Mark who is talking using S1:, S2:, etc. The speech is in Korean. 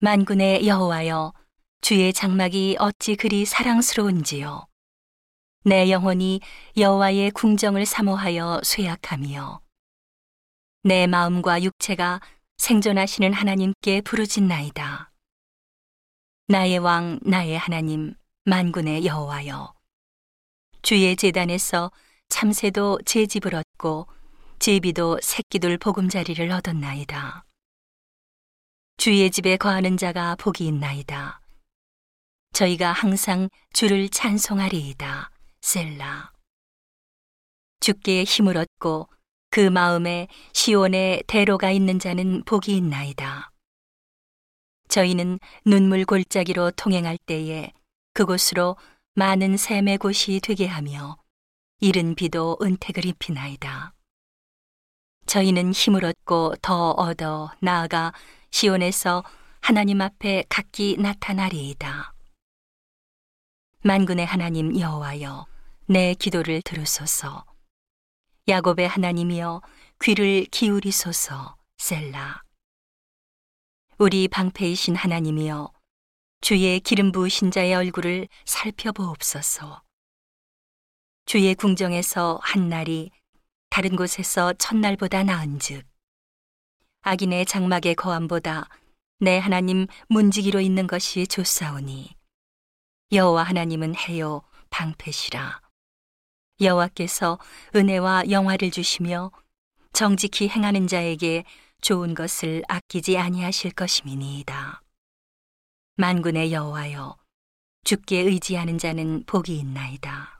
S1: 만군의 여호와여 주의 장막이 어찌 그리 사랑스러운지요. 내 영혼이 여호와의 궁정을 사모하여 쇠약하며 내 마음과 육체가 생존하시는 하나님께 부르짖나이다. 나의 왕 나의 하나님 만군의 여호와여 주의 제단에서 참새도 제 집을 얻고 제비도 새끼들 보금자리를 얻었나이다. 주의 집에 거하는 자가 복이 있나이다. 저희가 항상 주를 찬송하리이다. 셀라. 주께 힘을 얻고 그 마음에 시온의 대로가 있는 자는 복이 있나이다. 저희는 눈물 골짜기로 통행할 때에 그곳으로 많은 샘의 곳이 되게 하며 이른 비도 은택을 입히나이다. 저희는 힘을 얻고 더 얻어 나아가 시온에서 하나님 앞에 각기 나타나리이다. 만군의 하나님 여호와여 내 기도를 들으소서. 야곱의 하나님이여 귀를 기울이소서. 셀라. 우리 방패이신 하나님이여 주의 기름 부으신 자의 얼굴을 살펴보옵소서. 주의 궁정에서 한 날이 다른 곳에서 첫날보다 나은즉 악인의 장막의 거함보다 내 하나님 문지기로 있는 것이 좋사오니 여호와 하나님은 해요 방패시라. 여호와께서 은혜와 영화를 주시며 정직히 행하는 자에게 좋은 것을 아끼지 아니하실 것임이니이다. 만군의 여호와여 주께 의지하는 자는 복이 있나이다